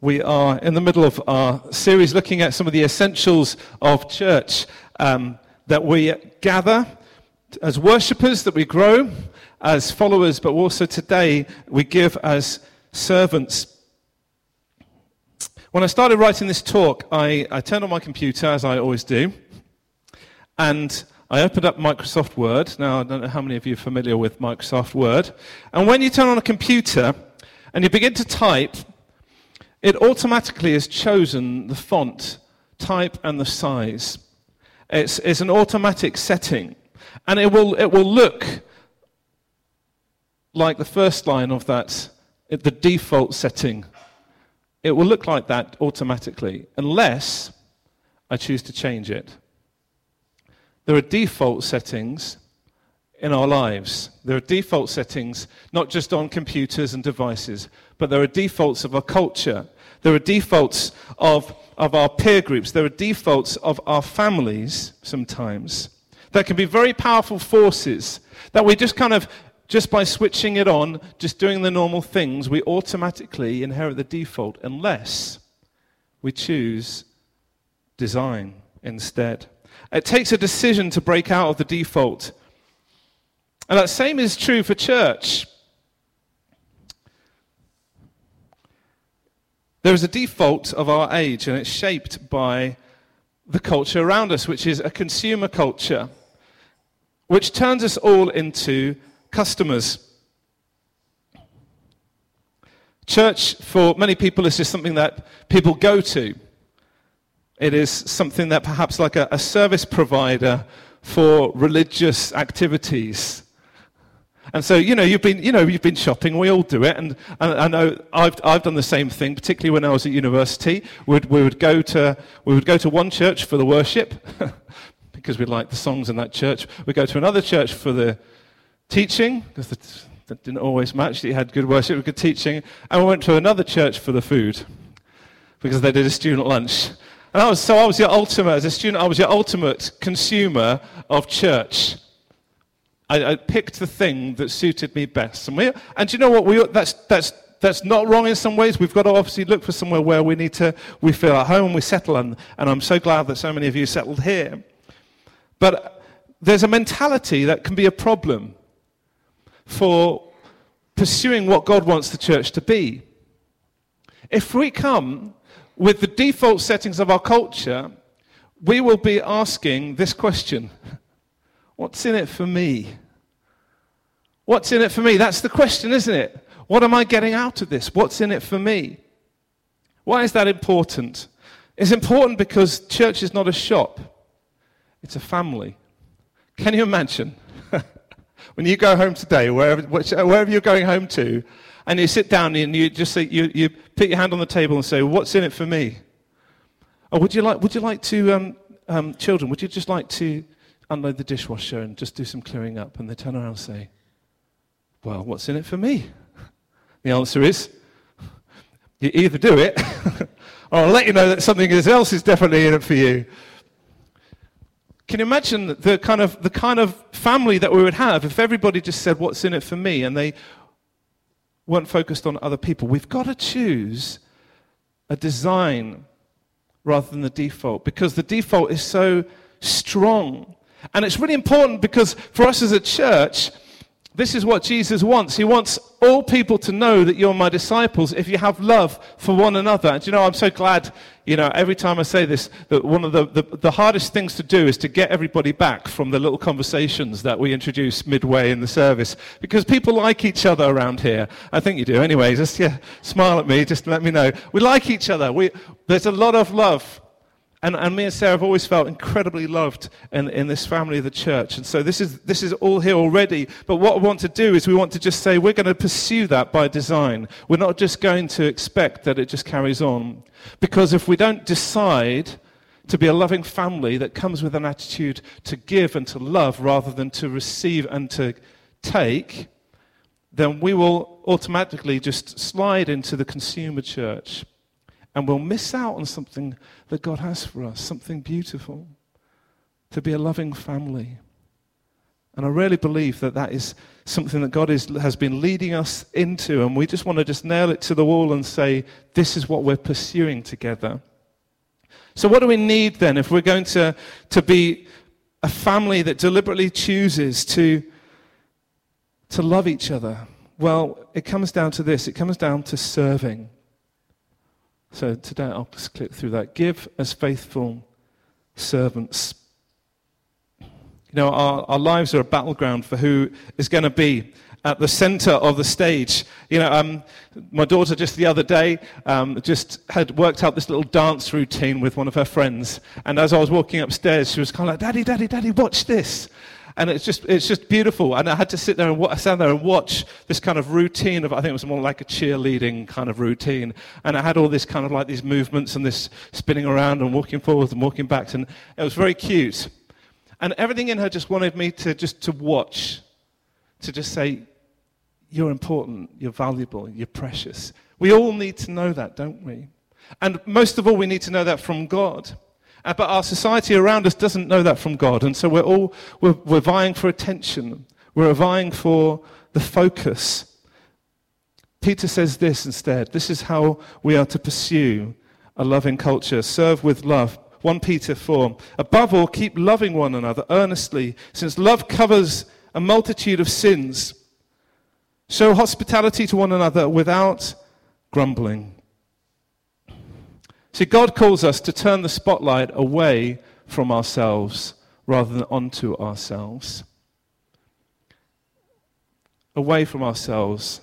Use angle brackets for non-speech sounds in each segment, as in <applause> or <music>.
We are in the middle of our series looking at some of the essentials of church um, that we gather as worshippers, that we grow as followers, but also today we give as servants. When I started writing this talk, I, I turned on my computer, as I always do, and I opened up Microsoft Word. Now, I don't know how many of you are familiar with Microsoft Word. And when you turn on a computer and you begin to type, it automatically has chosen the font, type, and the size. It's, it's an automatic setting. And it will, it will look like the first line of that, the default setting. It will look like that automatically, unless I choose to change it. There are default settings in our lives. There are default settings, not just on computers and devices, but there are defaults of our culture. There are defaults of, of our peer groups. There are defaults of our families sometimes that can be very powerful forces that we just kind of, just by switching it on, just doing the normal things, we automatically inherit the default unless we choose design instead. It takes a decision to break out of the default. And that same is true for church. There is a default of our age, and it's shaped by the culture around us, which is a consumer culture, which turns us all into customers. Church, for many people, is just something that people go to. It is something that perhaps like a, a service provider for religious activities. And so, you know, you've been, you know, you've been shopping. We all do it. And, and I know I've, I've done the same thing, particularly when I was at university. We'd, we, would go to, we would go to one church for the worship <laughs> because we liked the songs in that church. We'd go to another church for the teaching because that didn't always match. You had good worship, good teaching. And we went to another church for the food because they did a student lunch. And I was, so I was your ultimate, as a student, I was your ultimate consumer of church. I, I picked the thing that suited me best. And, we, and you know what? We, that's, that's, that's not wrong in some ways. We've got to obviously look for somewhere where we need to, we feel at home, and we settle. And, and I'm so glad that so many of you settled here. But there's a mentality that can be a problem for pursuing what God wants the church to be. If we come with the default settings of our culture, we will be asking this question <laughs> What's in it for me? What's in it for me? That's the question, isn't it? What am I getting out of this? What's in it for me? Why is that important? It's important because church is not a shop, it's a family. Can you imagine? <laughs> when you go home today, wherever, wherever you're going home to, and you sit down and you just say, you, you put your hand on the table and say, What's in it for me? Or would you like, would you like to, um, um, children, would you just like to unload the dishwasher and just do some clearing up. And they turn around and say, Well, what's in it for me? <laughs> The answer is, You either do it, <laughs> or I'll let you know that something else is definitely in it for you. Can you imagine the kind of, the kind of family that we would have if everybody just said, What's in it for me? and they weren't focused on other people? We've got to choose a design rather than the default because the default is so strong and it's really important because for us as a church, this is what Jesus wants. He wants all people to know that you're my disciples if you have love for one another. And you know, I'm so glad, you know, every time I say this, that one of the, the, the, hardest things to do is to get everybody back from the little conversations that we introduce midway in the service. Because people like each other around here. I think you do anyway. Just, yeah, smile at me, just let me know. We like each other. We, there's a lot of love and, and me and Sarah have always felt incredibly loved in, in this family of the church. And so this is, this is all here already. But what I want to do is we want to just say we're going to pursue that by design. We're not just going to expect that it just carries on. Because if we don't decide to be a loving family that comes with an attitude to give and to love rather than to receive and to take, then we will automatically just slide into the consumer church and we'll miss out on something that God has for us, something beautiful to be a loving family. And I really believe that that is something that God is, has been leading us into, and we just want to just nail it to the wall and say, this is what we're pursuing together. So, what do we need then if we're going to, to be a family that deliberately chooses to, to love each other? Well, it comes down to this it comes down to serving. So, today I'll just click through that. Give as faithful servants. You know, our, our lives are a battleground for who is going to be at the center of the stage. You know, um, my daughter just the other day um, just had worked out this little dance routine with one of her friends. And as I was walking upstairs, she was kind of like, Daddy, Daddy, Daddy, watch this. And it's just, it's just beautiful. And I had to sit there and, I sat there and watch this kind of routine of, I think it was more like a cheerleading kind of routine. And I had all this kind of like these movements and this spinning around and walking forwards and walking back. And it was very cute. And everything in her just wanted me to just to watch, to just say, you're important, you're valuable, you're precious. We all need to know that, don't we? And most of all, we need to know that from God. Uh, but our society around us doesn't know that from God. And so we're all we're, we're vying for attention. We're vying for the focus. Peter says this instead. This is how we are to pursue a loving culture. Serve with love. 1 Peter 4. Above all, keep loving one another earnestly, since love covers a multitude of sins. Show hospitality to one another without grumbling. See, God calls us to turn the spotlight away from ourselves rather than onto ourselves. Away from ourselves.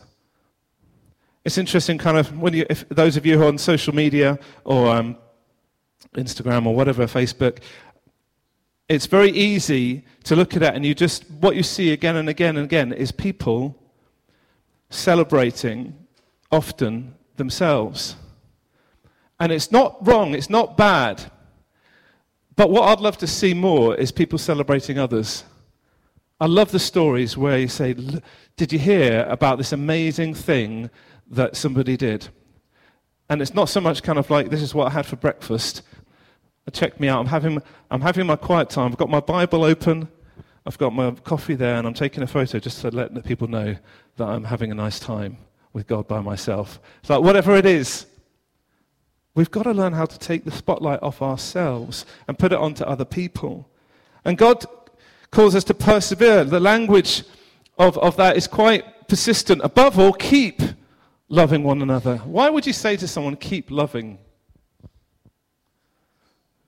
It's interesting, kind of, when you, if those of you who are on social media or um, Instagram or whatever, Facebook, it's very easy to look at it and you just, what you see again and again and again is people celebrating often themselves. And it's not wrong, it's not bad. But what I'd love to see more is people celebrating others. I love the stories where you say, Did you hear about this amazing thing that somebody did? And it's not so much kind of like, This is what I had for breakfast. Check me out. I'm having, I'm having my quiet time. I've got my Bible open. I've got my coffee there, and I'm taking a photo just to let people know that I'm having a nice time with God by myself. It's like, whatever it is, we've got to learn how to take the spotlight off ourselves and put it onto other people. And God calls us to persevere. The language of, of that is quite persistent. Above all, keep loving one another. Why would you say to someone, keep loving?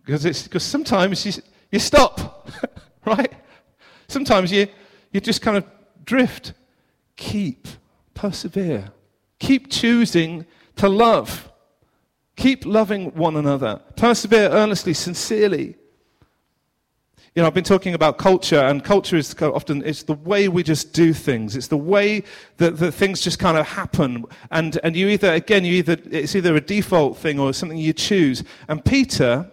Because, it's, because sometimes you, you stop, <laughs> right? Sometimes you, you just kind of drift keep, persevere. Keep choosing to love. Keep loving one another. Persevere earnestly, sincerely. You know, I've been talking about culture, and culture is often it's the way we just do things. It's the way that, that things just kind of happen. And, and you either, again, you either, it's either a default thing or something you choose. And Peter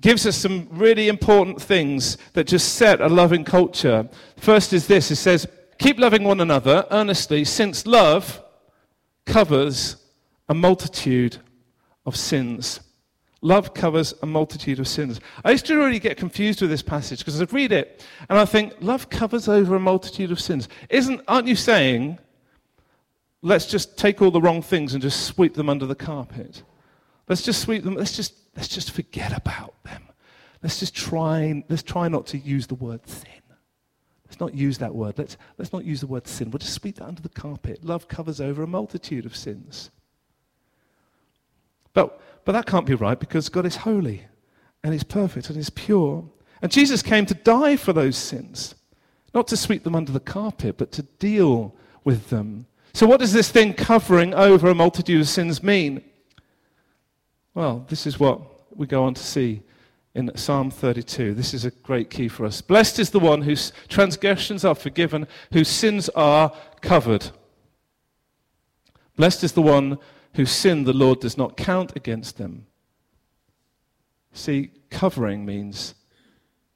gives us some really important things that just set a loving culture. First is this it says, Keep loving one another earnestly, since love covers a multitude of sins. Love covers a multitude of sins. I used to really get confused with this passage because I'd read it and I think, love covers over a multitude of sins. Isn't, aren't you saying, let's just take all the wrong things and just sweep them under the carpet? Let's just sweep them, let's just, let's just forget about them. Let's just try, let's try not to use the word sin. Let's not use that word. Let's, let's not use the word sin. We'll just sweep that under the carpet. Love covers over a multitude of sins. But, but that can't be right because God is holy and He's perfect and He's pure. And Jesus came to die for those sins, not to sweep them under the carpet, but to deal with them. So, what does this thing covering over a multitude of sins mean? Well, this is what we go on to see in Psalm 32. This is a great key for us. Blessed is the one whose transgressions are forgiven, whose sins are covered. Blessed is the one whose sin the Lord does not count against them. See, covering means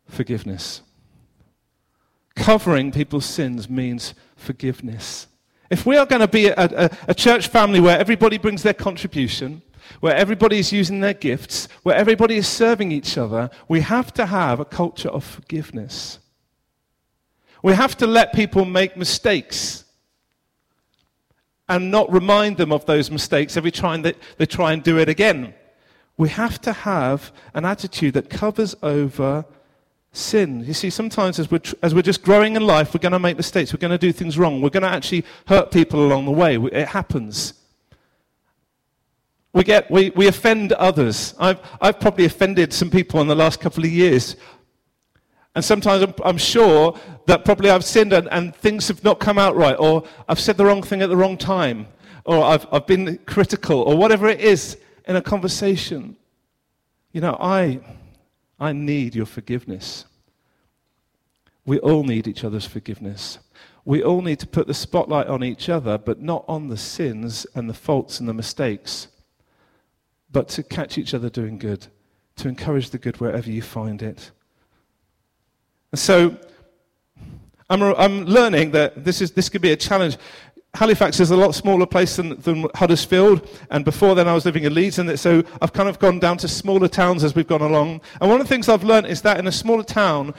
forgiveness. Covering people's sins means forgiveness. If we are going to be a, a, a church family where everybody brings their contribution, where everybody is using their gifts, where everybody is serving each other, we have to have a culture of forgiveness. We have to let people make mistakes and not remind them of those mistakes every time that they try and do it again. We have to have an attitude that covers over sin. You see, sometimes as we're, tr- as we're just growing in life, we're going to make mistakes. We're going to do things wrong. We're going to actually hurt people along the way. It happens. We, get, we, we offend others. I've, I've probably offended some people in the last couple of years. And sometimes I'm, I'm sure that probably I've sinned and, and, things have not come out right, or I've said the wrong thing at the wrong time, or I've, I've been critical, or whatever it is in a conversation. You know, I, I need your forgiveness. We all need each other's forgiveness. We all need to put the spotlight on each other, but not on the sins and the faults and the mistakes, but to catch each other doing good, to encourage the good wherever you find it. So I'm, I'm learning that this, is, this could be a challenge. Halifax is a lot smaller place than, than, Huddersfield, and before then I was living in Leeds, and so I've kind of gone down to smaller towns as we've gone along. And one of the things I've learned is that in a smaller town,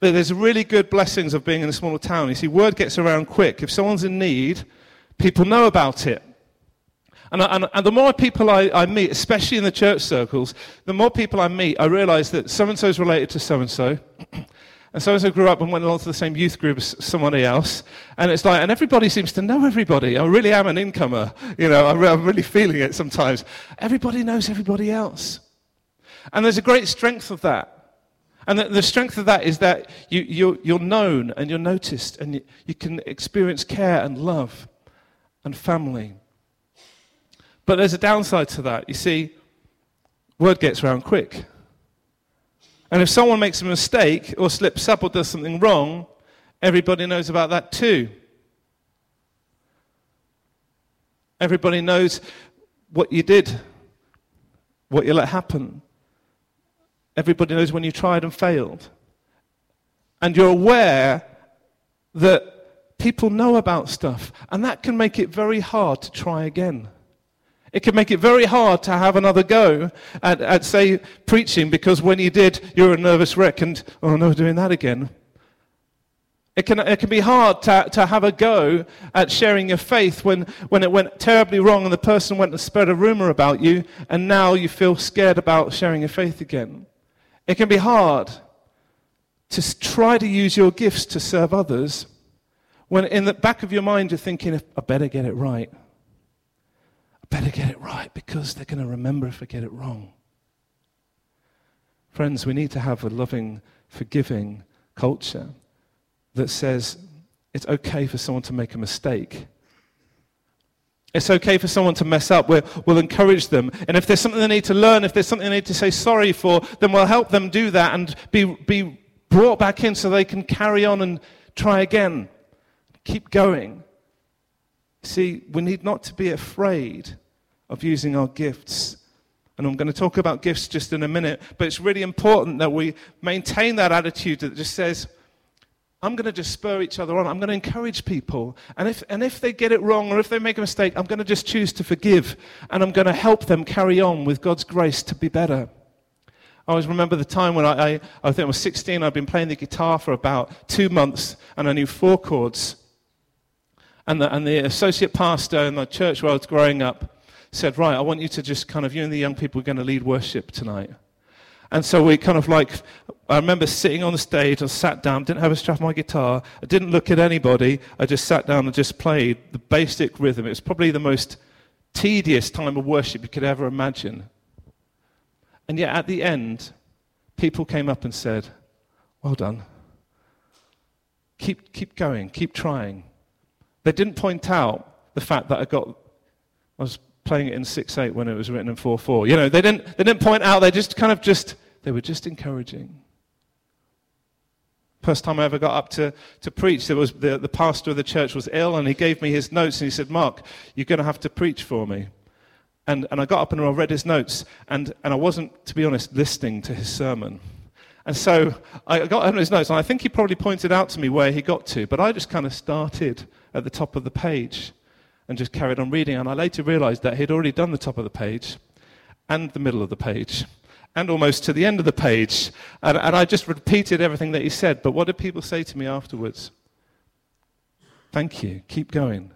there's really good blessings of being in a smaller town. You see, word gets around quick. If someone's in need, people know about it. And, and, and the more people I, I, meet, especially in the church circles, the more people I meet, I realize that so and so is related to so and so. And so and so grew up and went along to the same youth group as somebody else. And it's like, and everybody seems to know everybody. I really am an incomer. You know, I'm, I'm really feeling it sometimes. Everybody knows everybody else. And there's a great strength of that. And the, the strength of that is that you, you're, you're known and you're noticed and you, you can experience care and love and family. But there's a downside to that. You see, word gets around quick. And if someone makes a mistake or slips up or does something wrong, everybody knows about that too. Everybody knows what you did, what you let happen. Everybody knows when you tried and failed. And you're aware that people know about stuff, and that can make it very hard to try again. It can make it very hard to have another go at, at, say, preaching because when you did, you're a nervous wreck and, oh no, doing that again. It can, it can be hard to, to have a go at sharing your faith when, when it went terribly wrong and the person went and spread a rumor about you and now you feel scared about sharing your faith again. It can be hard to try to use your gifts to serve others when in the back of your mind you're thinking, I better get it right better get it right because they're going to remember if I get it wrong. Friends, we need to have a loving, forgiving culture that says it's okay for someone to make a mistake. It's okay for someone to mess up. We'll, we'll, encourage them. And if there's something they need to learn, if there's something they need to say sorry for, then we'll help them do that and be, be brought back in so they can carry on and try again. Keep going. See, we need not to be afraid of using our gifts. And I'm going to talk about gifts just in a minute, but it's really important that we maintain that attitude that just says, I'm going to just spur each other on. I'm going to encourage people. And if, and if they get it wrong or if they make a mistake, I'm going to just choose to forgive. And I'm going to help them carry on with God's grace to be better. I always remember the time when I, I, I think I was 16, I'd been playing the guitar for about two months, and I knew four chords. And the, and the associate pastor in the church where I was growing up said, Right, I want you to just kind of, you and the young people are going to lead worship tonight. And so we kind of like, I remember sitting on the stage, I sat down, didn't have a strap on my guitar, I didn't look at anybody, I just sat down and just played the basic rhythm. It was probably the most tedious time of worship you could ever imagine. And yet at the end, people came up and said, Well done. Keep, keep going, keep trying. They didn't point out the fact that I got, I was playing it in 6-8 when it was written in 4-4. You know, they didn't, they didn't point out, they just kind of just, they were just encouraging. First time I ever got up to, to preach, there was the, the pastor of the church was ill and he gave me his notes and he said, Mark, you're going to have to preach for me. And, and I got up and I read his notes and, and I wasn't, to be honest, listening to his sermon. And so I got his notes and I think he probably pointed out to me where he got to, but I just kind of started at the top of the page and just carried on reading. And I later realized that he'd already done the top of the page and the middle of the page. and almost to the end of the page. And, and I just repeated everything that he said. But what did people say to me afterwards? Thank you. Keep going.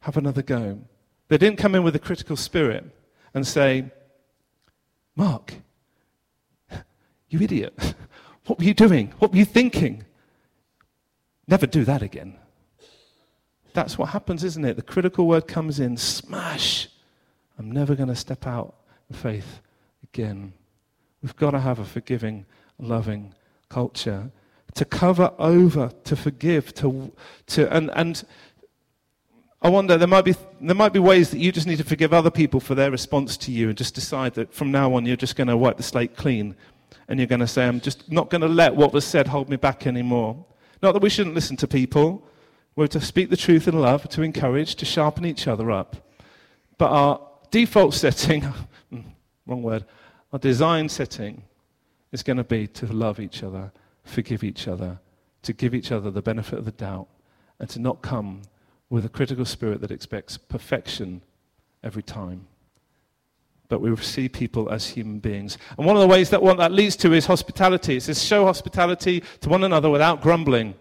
Have another go. They didn't come in with a critical spirit and say, Mark, you idiot. <laughs> What were you doing? What were you thinking? Never do that again. That's what happens, isn't it? The critical word comes in smash. I'm never going to step out of faith again. We've got to have a forgiving, loving culture to cover over, to forgive, to, to and, and I wonder, there might, be, there might be ways that you just need to forgive other people for their response to you and just decide that from now on you're just going to wipe the slate clean and you're going to say, I'm just not going to let what was said hold me back anymore. Not that we shouldn't listen to people. We're to speak the truth in love, to encourage, to sharpen each other up. But our default setting, <laughs> hmm, wrong word, our design setting is going to be to love each other, forgive each other, to give each other the benefit of the doubt, and to not come with a critical spirit that expects perfection every time. But we see people as human beings. And one of the ways that what that leads to is hospitality. It says, show hospitality to one another without grumbling.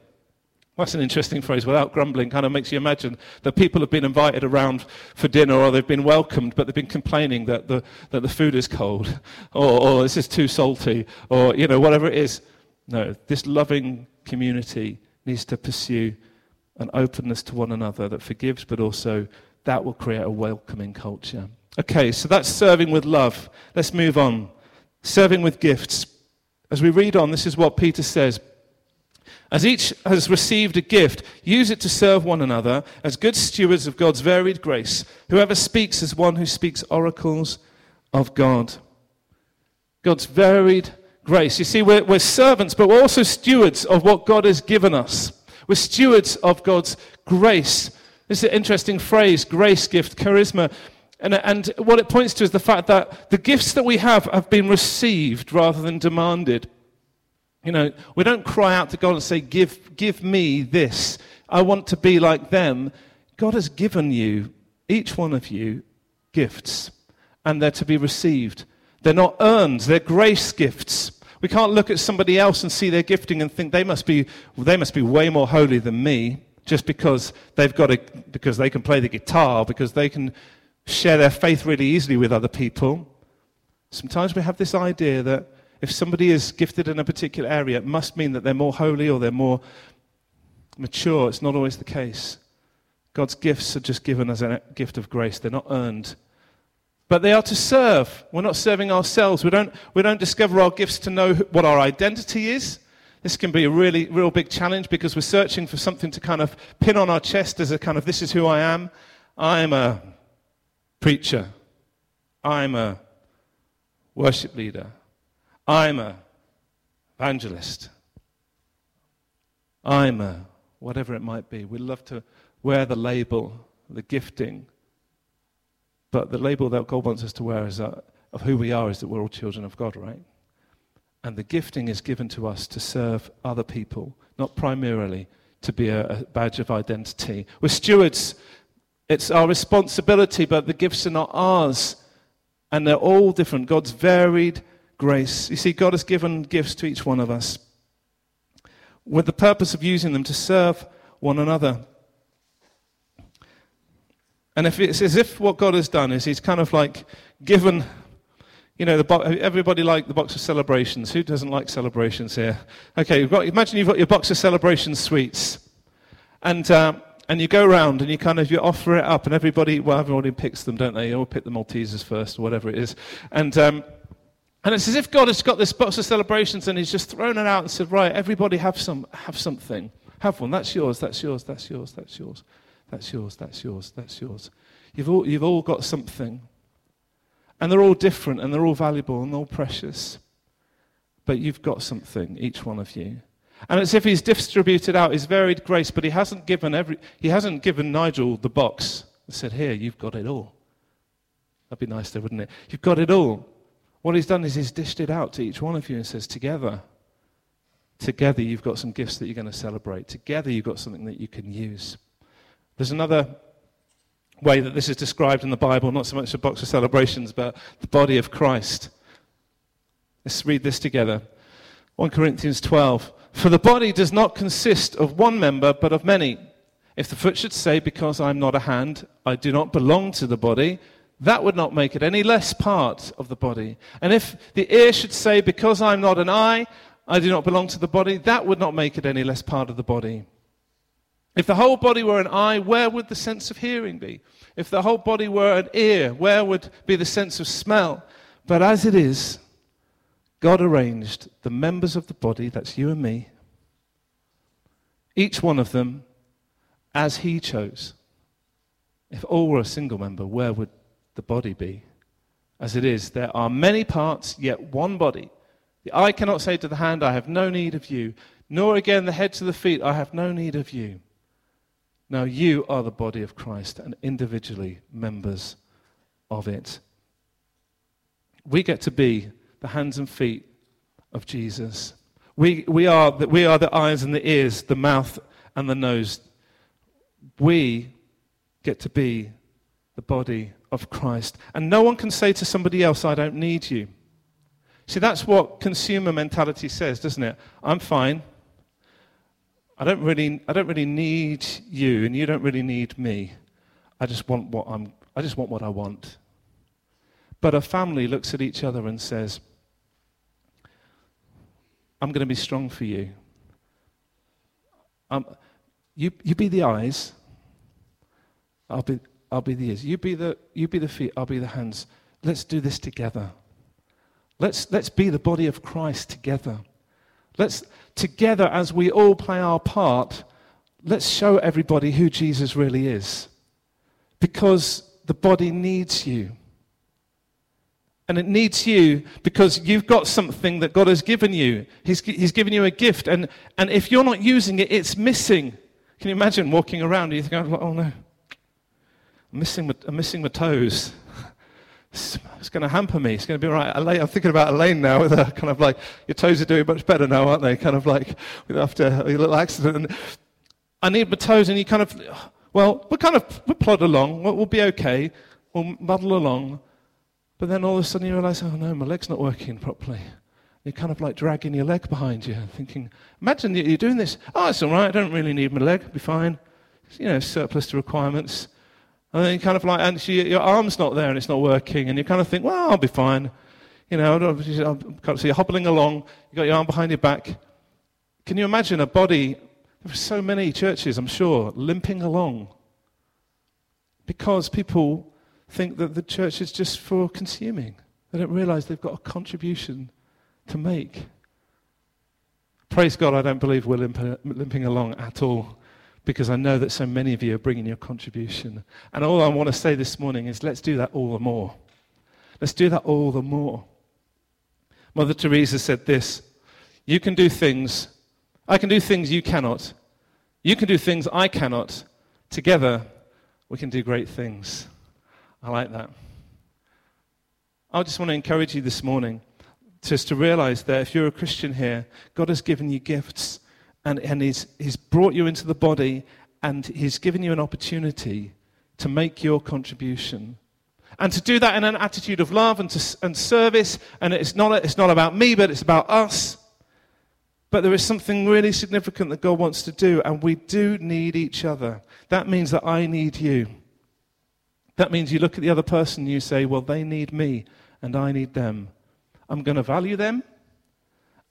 That's an interesting phrase. Without grumbling kind of makes you imagine that people have been invited around for dinner or they've been welcomed, but they've been complaining that the, that the food is cold <laughs> or, or this is too salty or, you know, whatever it is. No, this loving community needs to pursue an openness to one another that forgives, but also that will create a welcoming culture. Okay, so that's serving with love. Let's move on. Serving with gifts. As we read on, this is what Peter says. As each has received a gift, use it to serve one another as good stewards of God's varied grace. Whoever speaks is one who speaks oracles of God. God's varied grace. You see, we're, we're servants, but we're also stewards of what God has given us. We're stewards of God's grace. This is an interesting phrase grace, gift, charisma. And, and what it points to is the fact that the gifts that we have have been received rather than demanded. You know, we don't cry out to God and say, Give, give me this. I want to be like them. God has given you, each one of you, gifts, and they're to be received. They're not earned, they're grace gifts. We can't look at somebody else and see their gifting and think they must be, they must be way more holy than me just because they've got a, because they can play the guitar, because they can share their faith really easily with other people. Sometimes we have this idea that if somebody is gifted in a particular area, it must mean that they're more holy or they're more mature. It's not always the case. God's gifts are just given as a gift of grace, they're not earned. But they are to serve. We're not serving ourselves. We don't, we don't discover our gifts to know what our identity is. This can be a really, real big challenge because we're searching for something to kind of pin on our chest as a kind of, this is who I am. I'm a preacher. I'm a worship leader. I'm a evangelist. I'm a whatever it might be. We love to wear the label, the gifting, but the label that God wants us to wear is that, of who we are is that we're all children of God, right? And the gifting is given to us to serve other people, not primarily to be a, a badge of identity. We're stewards. It's our responsibility, but the gifts are not ours. And they're all different. God's varied grace. You see, God has given gifts to each one of us with the purpose of using them to serve one another. And if it's as if what God has done is He's kind of like given, you know, bo- everybody like the box of celebrations. Who doesn't like celebrations here? Okay, got, imagine you've got your box of celebration sweets, and uh, and you go around and you kind of you offer it up, and everybody, well, everybody picks them, don't they? You all pick the Maltesers first, or whatever it is, and. Um, and it's as if God has got this box of celebrations and He's just thrown it out and said, Right, everybody have, some, have something. Have one. That's yours, that's yours, that's yours, that's yours. That's yours, that's yours, that's yours. You've all, you've all got something. And they're all different and they're all valuable and they're all precious. But you've got something, each one of you. And it's as if he's distributed out his varied grace, but he hasn't given every he hasn't given Nigel the box and said, Here, you've got it all. That'd be nice though, wouldn't it? You've got it all. What he's done is he's dished it out to each one of you and says, Together, together you've got some gifts that you're going to celebrate. Together you've got something that you can use. There's another way that this is described in the Bible, not so much a box of celebrations, but the body of Christ. Let's read this together. 1 Corinthians 12. For the body does not consist of one member, but of many. If the foot should say, Because I am not a hand, I do not belong to the body, that would not make it any less part of the body. And if the ear should say, Because I am not an eye, I do not belong to the body, that would not make it any less part of the body. If the whole body were an eye, where would the sense of hearing be? If the whole body were an ear, where would be the sense of smell? But as it is, God arranged the members of the body, that's you and me, each one of them as He chose. If all were a single member, where would the body be? As it is, there are many parts, yet one body. The eye cannot say to the hand, I have no need of you, nor again the head to the feet, I have no need of you. Now you are the body of Christ and individually members of it. We get to be the hands and feet of Jesus. We, we, are the, we are the eyes and the ears, the mouth and the nose. We get to be the body of Christ. And no one can say to somebody else, I don't need you. See, that's what consumer mentality says, doesn't it? I'm fine. I don't really, I don't really need you, and you don't really need me. I just want what I'm, I just want what I want. But a family looks at each other and says, I'm going to be strong for you. Um, you, you be the eyes, I'll be, I'll be the ears. You be the, you be the feet, I'll be the hands. Let's do this together. Let's, let's be the body of Christ together. Let's, together, as we all play our part, let's show everybody who Jesus really is. Because the body needs you. And it needs you because you've got something that God has given you. He's, he's given you a gift. And, and if you're not using it, it's missing. Can you imagine walking around and you think, oh no, I'm missing my, I'm missing my toes it's going to hamper me. It's going to be right. Elaine, I'm thinking about Elaine now with her kind of like, your toes are doing much better now, aren't they? Kind of like after a little accident. And I need my toes, and you kind of, well, we'll kind of we'll plod along. We'll, be okay. We'll muddle along. But then all of a sudden you realize, oh no, my leg's not working properly. You're kind of like dragging your leg behind you, thinking, imagine you're doing this. Oh, it's all right. I don't really need my leg. I'll be fine. You know, surplus to requirements. And then you kind of like, and she, your arm's not there and it's not working, and you kind of think, well, I'll be fine. You know, I so you're hobbling along, you've got your arm behind your back. Can you imagine a body? There are so many churches, I'm sure, limping along because people think that the church is just for consuming. They don't realize they've got a contribution to make. Praise God, I don't believe we're limping along at all because I know that so many of you are bringing your contribution. And all I want to say this morning is let's do that all the more. Let's do that all the more. Mother Teresa said this You can do things, I can do things you cannot. You can do things I cannot. Together, we can do great things. I like that. I just want to encourage you this morning just to realize that if you're a Christian here, God has given you gifts and, and he's, he's brought you into the body and he's given you an opportunity to make your contribution. And to do that in an attitude of love and, to, and service. And it's not, it's not about me, but it's about us. But there is something really significant that God wants to do, and we do need each other. That means that I need you. That means you look at the other person and you say, Well, they need me, and I need them. I'm going to value them,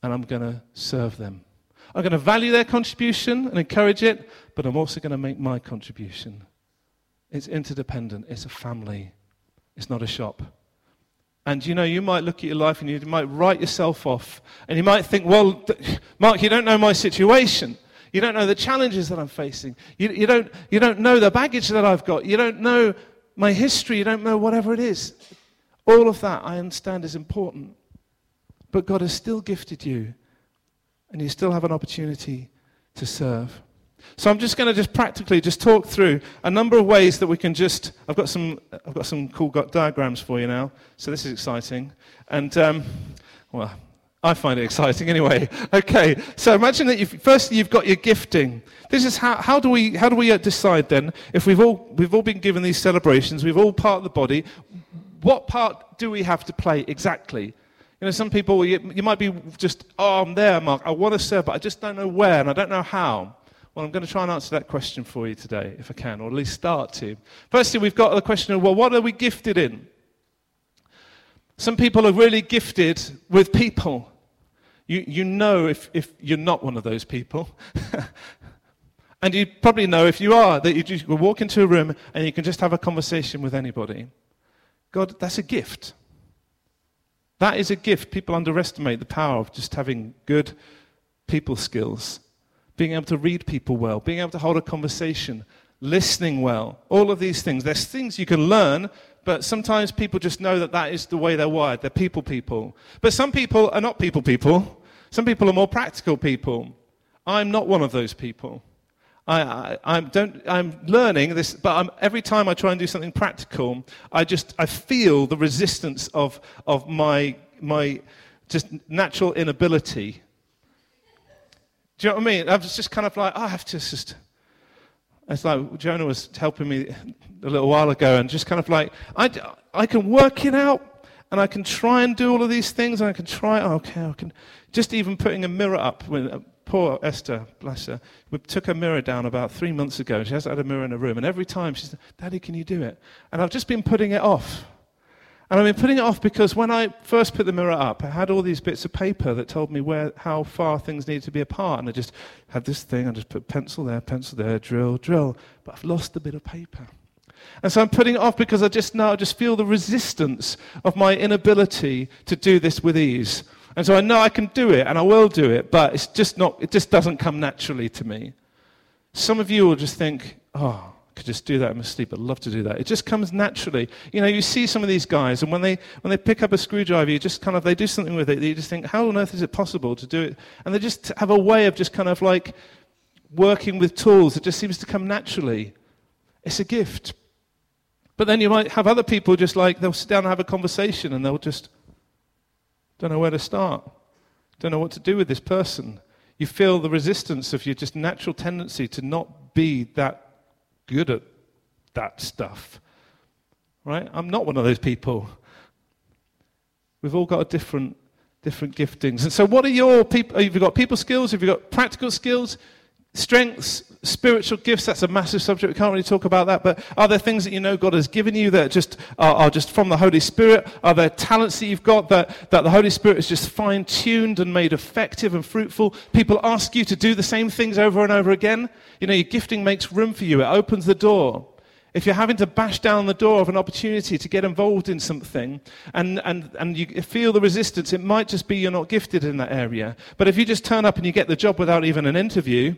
and I'm going to serve them. I'm going to value their contribution and encourage it, but I'm also going to make my contribution. It's interdependent, it's a family, it's not a shop. And you know, you might look at your life and you might write yourself off, and you might think, well, Mark, you don't know my situation. You don't know the challenges that I'm facing. You, you, don't, you don't know the baggage that I've got. You don't know my history. You don't know whatever it is. All of that I understand is important. But God has still gifted you and you still have an opportunity to serve. So I'm just going to just practically just talk through a number of ways that we can just. I've got some. I've got some cool diagrams for you now. So this is exciting, and um, well, I find it exciting anyway. <laughs> Okay, so imagine that you've, firstly you've got your gifting. This is how, how do we how do we uh, decide then if we've all we've all been given these celebrations, we've all part of the body. What part do we have to play exactly? You know, some people, you, you might be just, oh, I'm there, Mark. I want to serve, but I just don't know where and I don't know how. Well, I'm going to try and answer that question for you today, if I can, or at least start to. Firstly, we've got the question of, well, what are we gifted in? Some people are really gifted with people. You, you know if, if you're not one of those people. <laughs> and you probably know if you are that you just walk into a room and you can just have a conversation with anybody. God, that's a gift. That is a gift. People underestimate the power of just having good people skills, being able to read people well, being able to hold a conversation, listening well. All of these things. There's things you can learn, but sometimes people just know that that is the way they're wired. They're people people. But some people are not people people. Some people are more practical people. I'm not one of those people. I, I, am don't, I'm learning this, but I'm, every time I try and do something practical, I just I feel the resistance of, of my, my just natural inability. Do you know what I mean? I was just kind of like, oh, I have to just. It's like Jonah was helping me a little while ago, and just kind of like, I, I can work it out, and I can try and do all of these things, and I can try, okay, I can. Just even putting a mirror up when, poor Esther, bless her, we took her mirror down about three months ago. She hasn't had a mirror in her room. And every time she said, Daddy, can you do it? And I've just been putting it off. And I've been putting it off because when I first put the mirror up, I had all these bits of paper that told me where, how far things needed to be apart. And I just had this thing, I just put pencil there, pencil there, drill, drill. But I've lost a bit of paper. And so I'm putting it off because I just now just feel the resistance of my inability to do this with ease. And so I know I can do it and I will do it, but it's just not, it just doesn't come naturally to me. Some of you will just think, oh, I could just do that in my sleep. I'd love to do that. It just comes naturally. You know, you see some of these guys, and when they, when they pick up a screwdriver, you just kind of, they do something with it. You just think, how on earth is it possible to do it? And they just have a way of just kind of like working with tools that just seems to come naturally. It's a gift. But then you might have other people just like, they'll sit down and have a conversation and they'll just, don't know where to start. Don't know what to do with this person. You feel the resistance of your just natural tendency to not be that good at that stuff. Right? I'm not one of those people. We've all got a different different giftings. And so what are your people have you got people skills? Have you got practical skills? Strengths, spiritual gifts, that's a massive subject. We can't really talk about that. But are there things that you know God has given you that just are, are just from the Holy Spirit? Are there talents that you've got that, that the Holy Spirit has just fine tuned and made effective and fruitful? People ask you to do the same things over and over again. You know, your gifting makes room for you, it opens the door. If you're having to bash down the door of an opportunity to get involved in something and, and, and you feel the resistance, it might just be you're not gifted in that area. But if you just turn up and you get the job without even an interview,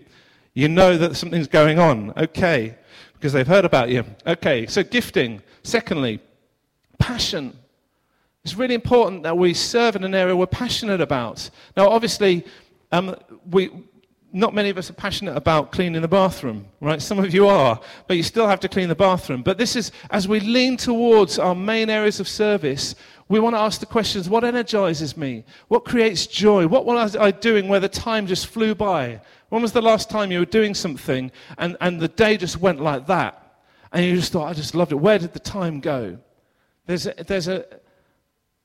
you know that something's going on. Okay. Because they've heard about you. Okay. So gifting. Secondly, passion. It's really important that we serve in an area we're passionate about. Now, obviously, um, we, not many of us are passionate about cleaning the bathroom, right? Some of you are, but you still have to clean the bathroom. But this is, as we lean towards our main areas of service, we want to ask the questions what energizes me? What creates joy? What was I doing where the time just flew by? When was the last time you were doing something and, and the day just went like that? And you just thought, I just loved it. Where did the time go? There's a, there's a,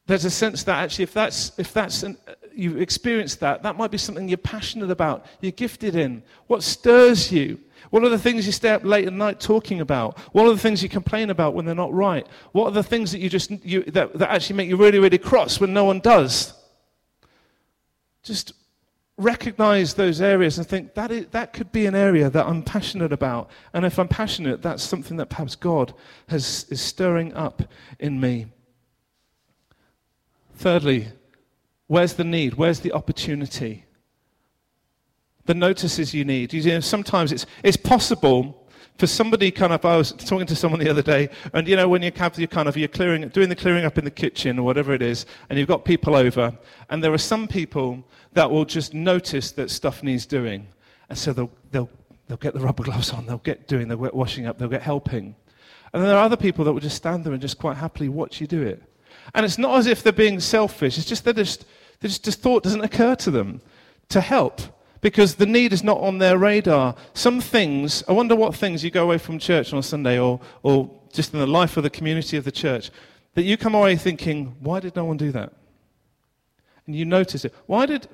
there's a sense that actually, if that's, if that's an, you've experienced that, that might be something you're passionate about, you're gifted in. What stirs you? What are the things you stay up late at night talking about? What are the things you complain about when they're not right? What are the things that you just you, that, that actually make you really, really cross when no one does? Just recognize those areas and think that, is, that could be an area that I'm passionate about. And if I'm passionate, that's something that perhaps God has, is stirring up in me. Thirdly, where's the need? Where's the opportunity? The notices you need. You know, sometimes it's, it's possible for somebody kind of, I was talking to someone the other day, and you know, when you have your kind of, you're clearing, doing the clearing up in the kitchen or whatever it is, and you've got people over, and there are some people that will just notice that stuff needs doing, and so they'll, they'll, they'll get the rubber gloves on, they'll get doing, they'll get washing up, they'll get helping. And then there are other people that will just stand there and just quite happily watch you do it. And it's not as if they're being selfish, it's just that just, just, just thought doesn't occur to them to help because the need is not on their radar. Some things, I wonder what things you go away from church on a Sunday or, or just in the life of the community of the church, that you come away thinking, why did no one do that? and you notice it. Why did,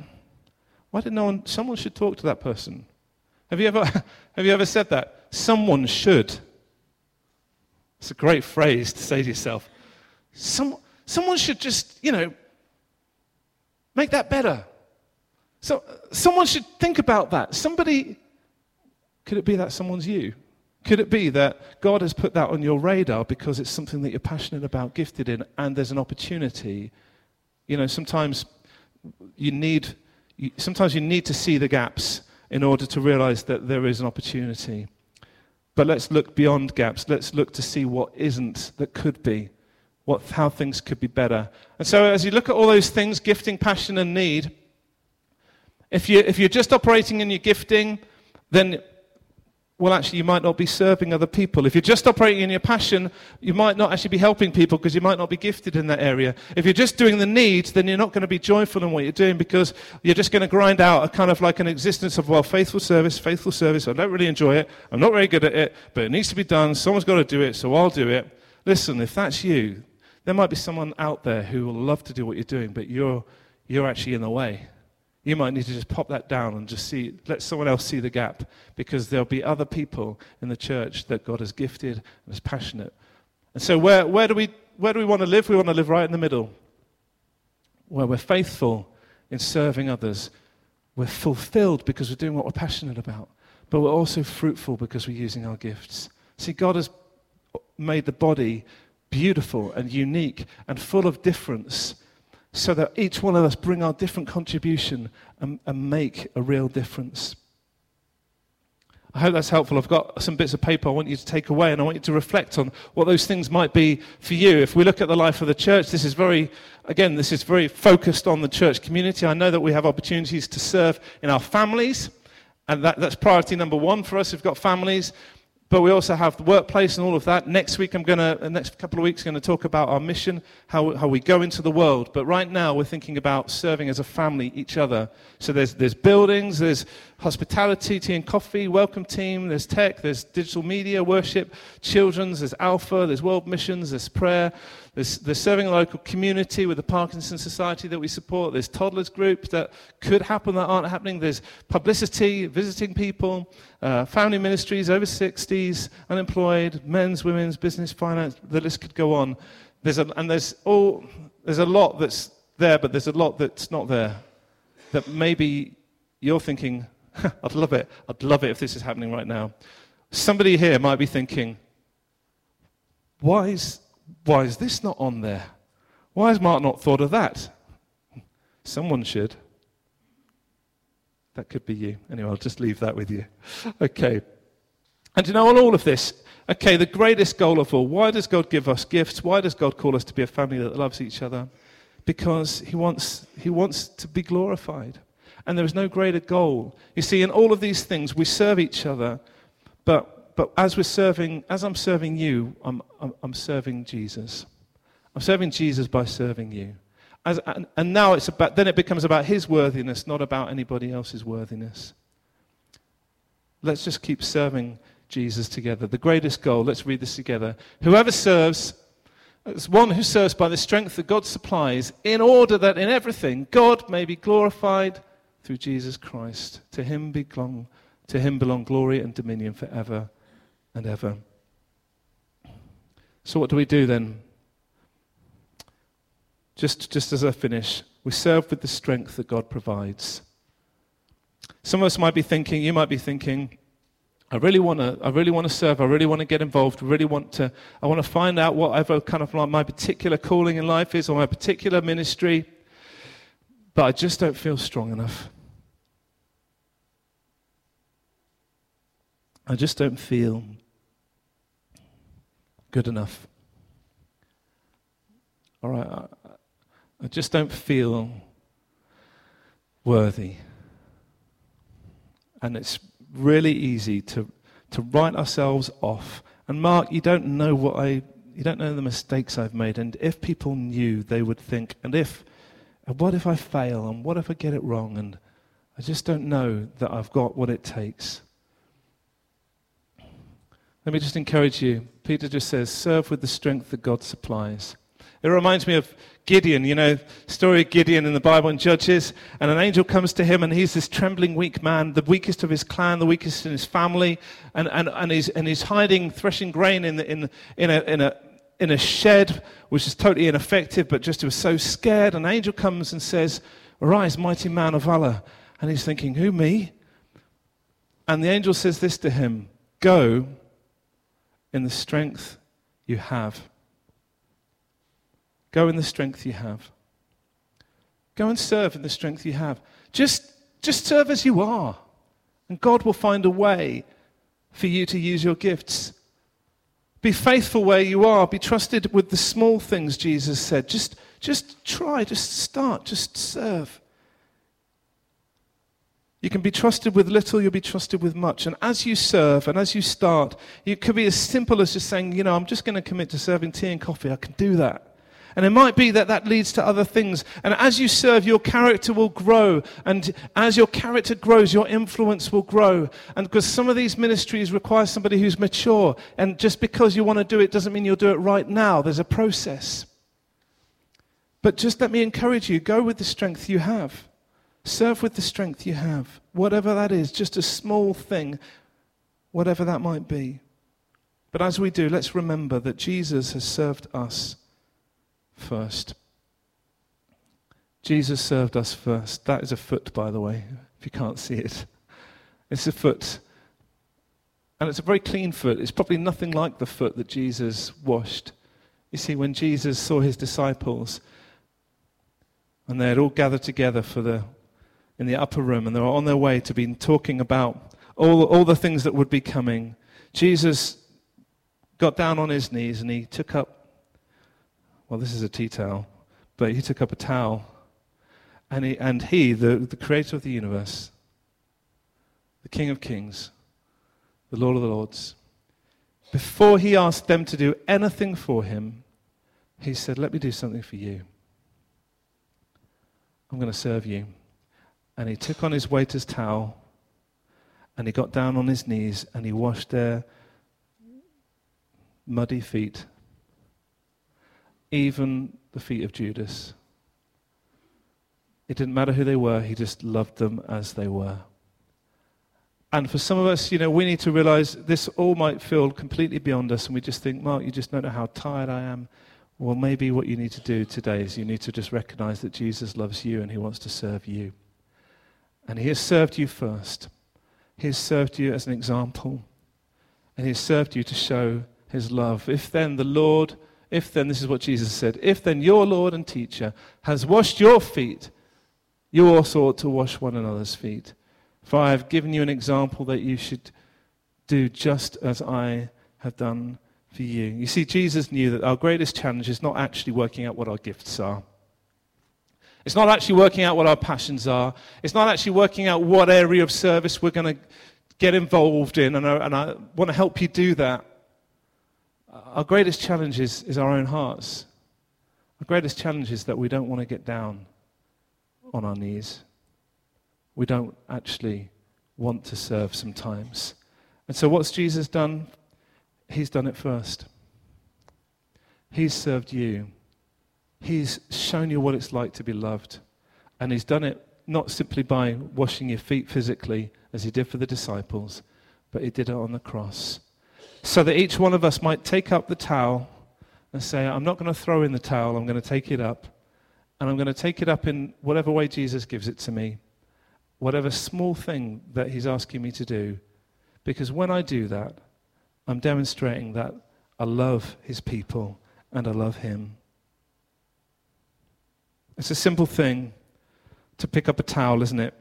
why did no one, someone should talk to that person? Have you ever, <laughs> have you ever said that? Someone should. It's a great phrase to say to yourself. Some, someone should just, you know, make that better. So someone should think about that. Somebody, could it be that someone's you? Could it be that God has put that on your radar because it's something that you're passionate about, gifted in, and there's an opportunity? You know, sometimes you need, sometimes you need to see the gaps in order to realize that there is an opportunity. But let's look beyond gaps. Let's look to see what isn't that could be, what, how things could be better. And so, as you look at all those things gifting, passion, and need if, you, if you're just operating in your gifting, then well, actually, you might not be serving other people. If you're just operating in your passion, you might not actually be helping people because you might not be gifted in that area. If you're just doing the needs, then you're not going to be joyful in what you're doing because you're just going to grind out a kind of like an existence of, well, faithful service, faithful service. I don't really enjoy it. I'm not very good at it, but it needs to be done. Someone's got to do it, so I'll do it. Listen, if that's you, there might be someone out there who will love to do what you're doing, but you're, you're actually in the way you might need to just pop that down and just see, let someone else see the gap because there'll be other people in the church that God has gifted and is passionate. And so, where, where, do we, where do we want to live? We want to live right in the middle, where we're faithful in serving others. We're fulfilled because we're doing what we're passionate about, but we're also fruitful because we're using our gifts. See, God has made the body beautiful and unique and full of difference so that each one of us bring our different contribution and, and make a real difference. I hope that's helpful. I've got some bits of paper I want you to take away, and I want you to reflect on what those things might be for you. If we look at the life of the church, this is very, again, this is very focused on the church community. I know that we have opportunities to serve in our families, and that, that's priority number one for us. We've got families. But we also have the workplace and all of that. Next week, I'm going to, uh, the next couple of weeks, going to talk about our mission, how, how we go into the world. But right now, we're thinking about serving as a family each other. So there's, there's buildings, there's hospitality, tea and coffee, welcome team, there's tech, there's digital media, worship, children's, there's Alpha, there's world missions, there's prayer, there's, there's serving local community with the Parkinson Society that we support, there's toddlers groups that could happen that aren't happening, there's publicity, visiting people, uh, family ministries, over 60s, unemployed, men's, women's, business, finance, the list could go on. There's a, and there's, all, there's a lot that's there, but there's a lot that's not there. That maybe you're thinking, <laughs> I'd love it. I'd love it if this is happening right now. Somebody here might be thinking, why is, why is this not on there? Why has Mark not thought of that? Someone should. That could be you. Anyway, I'll just leave that with you. Okay. And you know, on all of this, okay, the greatest goal of all, why does God give us gifts? Why does God call us to be a family that loves each other? Because He wants, he wants to be glorified. And there is no greater goal. You see, in all of these things, we serve each other, but, but as we're serving, as I'm serving you, I'm, I'm, I'm serving Jesus. I'm serving Jesus by serving you. As, and, and now it's about, then it becomes about his worthiness, not about anybody else's worthiness. Let's just keep serving Jesus together. The greatest goal, let's read this together. Whoever serves, is one who serves by the strength that God supplies, in order that in everything God may be glorified through Jesus Christ. To him belong, to him belong glory and dominion forever and ever. So what do we do then? just, just as I finish, we serve with the strength that God provides. Some of us might be thinking, you might be thinking, I really want to, I really want to serve. I really want to get involved. I really want to, I want to find out whatever kind of like my particular calling in life is or my particular ministry, but I just don't feel strong enough. I just don't feel good enough. All right, I just don't feel worthy. And it's really easy to, to write ourselves off. And Mark, you don't know what I you don't know the mistakes I've made. And if people knew, they would think, and if what if I fail and what if I get it wrong? And I just don't know that I've got what it takes. Let me just encourage you. Peter just says, serve with the strength that God supplies. It reminds me of Gideon, you know, story of Gideon in the Bible and Judges. And an angel comes to him, and he's this trembling, weak man, the weakest of his clan, the weakest in his family. And, and, and, he's, and he's hiding, threshing grain in, the, in, in, a, in, a, in a shed, which is totally ineffective, but just he was so scared. An angel comes and says, Arise, mighty man of valor. And he's thinking, Who, me? And the angel says this to him Go in the strength you have. Go in the strength you have. Go and serve in the strength you have. Just, just serve as you are. And God will find a way for you to use your gifts. Be faithful where you are. Be trusted with the small things, Jesus said. Just, just try, just start, just serve. You can be trusted with little, you'll be trusted with much. And as you serve and as you start, it could be as simple as just saying, you know, I'm just going to commit to serving tea and coffee. I can do that. And it might be that that leads to other things. And as you serve, your character will grow. And as your character grows, your influence will grow. And because some of these ministries require somebody who's mature. And just because you want to do it doesn't mean you'll do it right now. There's a process. But just let me encourage you go with the strength you have. Serve with the strength you have, whatever that is, just a small thing, whatever that might be. But as we do, let's remember that Jesus has served us first. Jesus served us first. That is a foot, by the way, if you can't see it. It's a foot. And it's a very clean foot. It's probably nothing like the foot that Jesus washed. You see, when Jesus saw his disciples, and they had all gathered together for the in the upper room, and they were on their way to be talking about all, all the things that would be coming. Jesus got down on his knees and he took up, well, this is a tea towel, but he took up a towel. And he, and he the, the creator of the universe, the King of Kings, the Lord of the Lords, before he asked them to do anything for him, he said, Let me do something for you. I'm going to serve you and he took on his waiter's towel and he got down on his knees and he washed their muddy feet, even the feet of Judas. It didn't matter who they were, he just loved them as they were. And for some of us, you know, we need to realize this all might feel completely beyond us, and we just think, Mark, you just don't know how tired I am. Well, maybe what you need to do today is you need to just recognize that Jesus loves you and he wants to serve you. And he has served you first. He has served you as an example. And he has served you to show his love. If then the Lord, if then, this is what Jesus said, if then your Lord and teacher has washed your feet, you also ought to wash one another's feet. For I have given you an example that you should do just as I have done for you. You see, Jesus knew that our greatest challenge is not actually working out what our gifts are. It's not actually working out what our passions are. It's not actually working out what area of service we're going to get involved in. And I, and I want to help you do that. Our greatest challenge is, is our own hearts. Our greatest challenge is that we don't want to get down on our knees. We don't actually want to serve sometimes. And so, what's Jesus done? He's done it first. He's served you. He's shown you what it's like to be loved. And he's done it not simply by washing your feet physically, as he did for the disciples, but he did it on the cross. So that each one of us might take up the towel and say, I'm not going to throw in the towel, I'm going to take it up. And I'm going to take it up in whatever way Jesus gives it to me, whatever small thing that he's asking me to do. Because when I do that, I'm demonstrating that I love his people and I love him. It's a simple thing to pick up a towel, isn't it?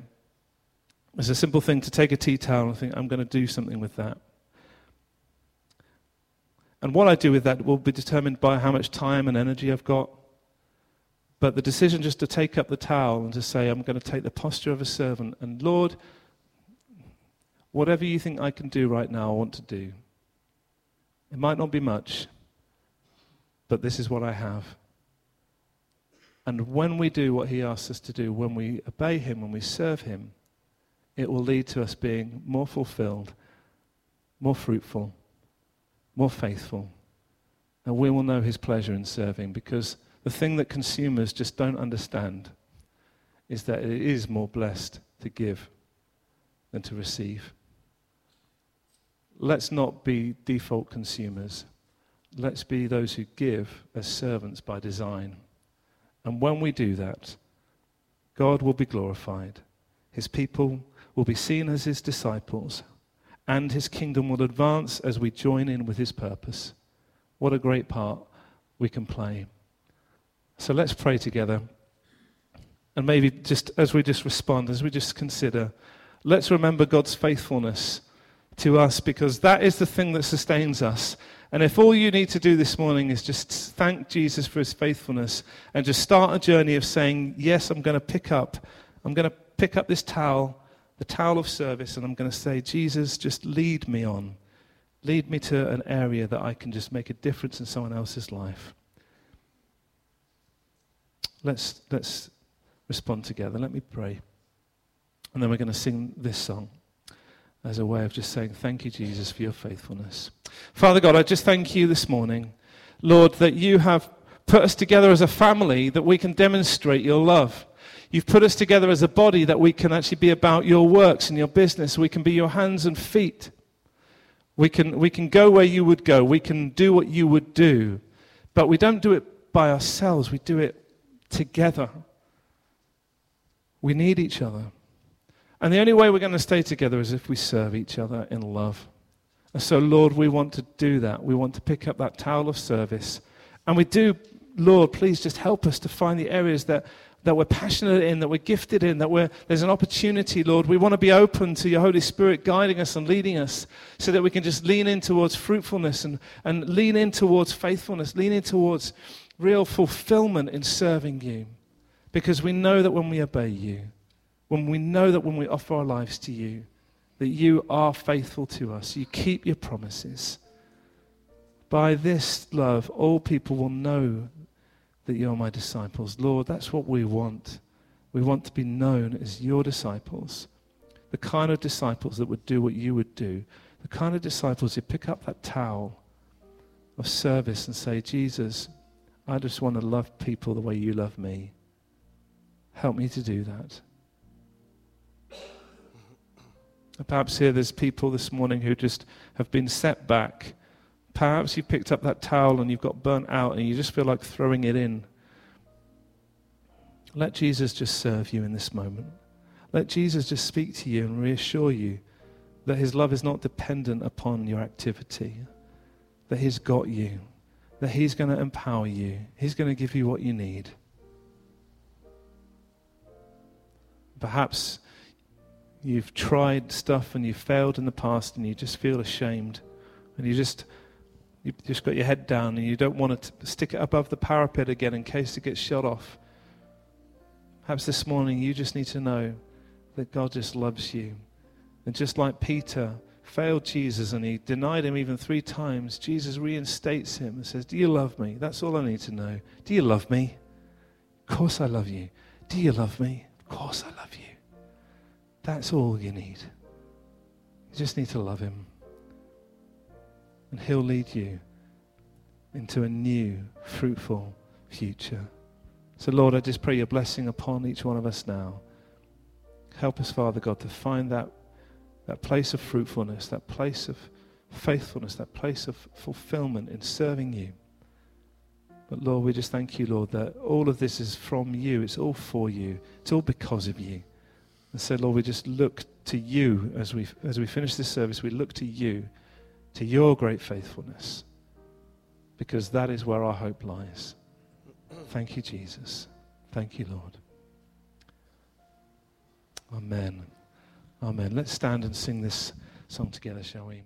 It's a simple thing to take a tea towel and think, I'm going to do something with that. And what I do with that will be determined by how much time and energy I've got. But the decision just to take up the towel and to say, I'm going to take the posture of a servant, and Lord, whatever you think I can do right now, I want to do. It might not be much, but this is what I have. And when we do what he asks us to do, when we obey him, when we serve him, it will lead to us being more fulfilled, more fruitful, more faithful. And we will know his pleasure in serving because The thing that consumers just don't understand is that it is more blessed to give than to receive. Let's not be default consumers. Let's be those who give as servants by design. And when we do that, God will be glorified. His people will be seen as his disciples, and his kingdom will advance as we join in with his purpose. What a great part we can play. So let's pray together. And maybe just as we just respond, as we just consider, let's remember God's faithfulness to us because that is the thing that sustains us. And if all you need to do this morning is just thank Jesus for his faithfulness and just start a journey of saying, Yes, I'm going to pick up, I'm going to pick up this towel, the towel of service, and I'm going to say, Jesus, just lead me on. Lead me to an area that I can just make a difference in someone else's life. Let's, let's respond together. Let me pray. And then we're going to sing this song as a way of just saying, Thank you, Jesus, for your faithfulness. Father God, I just thank you this morning, Lord, that you have put us together as a family that we can demonstrate your love. You've put us together as a body that we can actually be about your works and your business. We can be your hands and feet. We can, we can go where you would go. We can do what you would do. But we don't do it by ourselves, we do it together. We need each other. And the only way we're going to stay together is if we serve each other in love. And so, Lord, we want to do that. We want to pick up that towel of service. And we do, Lord, please just help us to find the areas that, that we're passionate in, that we're gifted in, that we're, there's an opportunity, Lord. We want to be open to your Holy Spirit guiding us and leading us so that we can just lean in towards fruitfulness and, and lean in towards faithfulness, lean in towards real fulfillment in serving you. Because we know that when we obey you, when we know that when we offer our lives to you, that you are faithful to us. You keep your promises. By this love, all people will know that you're my disciples. Lord, that's what we want. We want to be known as your disciples. The kind of disciples that would do what you would do. The kind of disciples who pick up that towel of service and say, Jesus, I just want to love people the way you love me. Help me to do that. Perhaps here there's people this morning who just have been set back. Perhaps you picked up that towel and you've got burnt out and you just feel like throwing it in. Let Jesus just serve you in this moment. Let Jesus just speak to you and reassure you that his love is not dependent upon your activity, that he's got you, that he's going to empower you, he's going to give you what you need. Perhaps you've tried stuff and you've failed in the past and you just feel ashamed and you just you've just got your head down and you don't want to stick it above the parapet again in case it gets shot off. Perhaps this morning you just need to know that God just loves you. And just like Peter failed Jesus and he denied him even three times, Jesus reinstates him and says, Do you love me? That's all I need to know. Do you love me? Of course I love you. Do you love me? Of course I love you. That's all you need. You just need to love Him. And He'll lead you into a new, fruitful future. So, Lord, I just pray your blessing upon each one of us now. Help us, Father God, to find that, that place of fruitfulness, that place of faithfulness, that place of fulfillment in serving you. But Lord, we just thank you, Lord, that all of this is from you. It's all for you. It's all because of you. And so, Lord, we just look to you as we, as we finish this service. We look to you, to your great faithfulness, because that is where our hope lies. Thank you, Jesus. Thank you, Lord. Amen. Amen. Let's stand and sing this song together, shall we?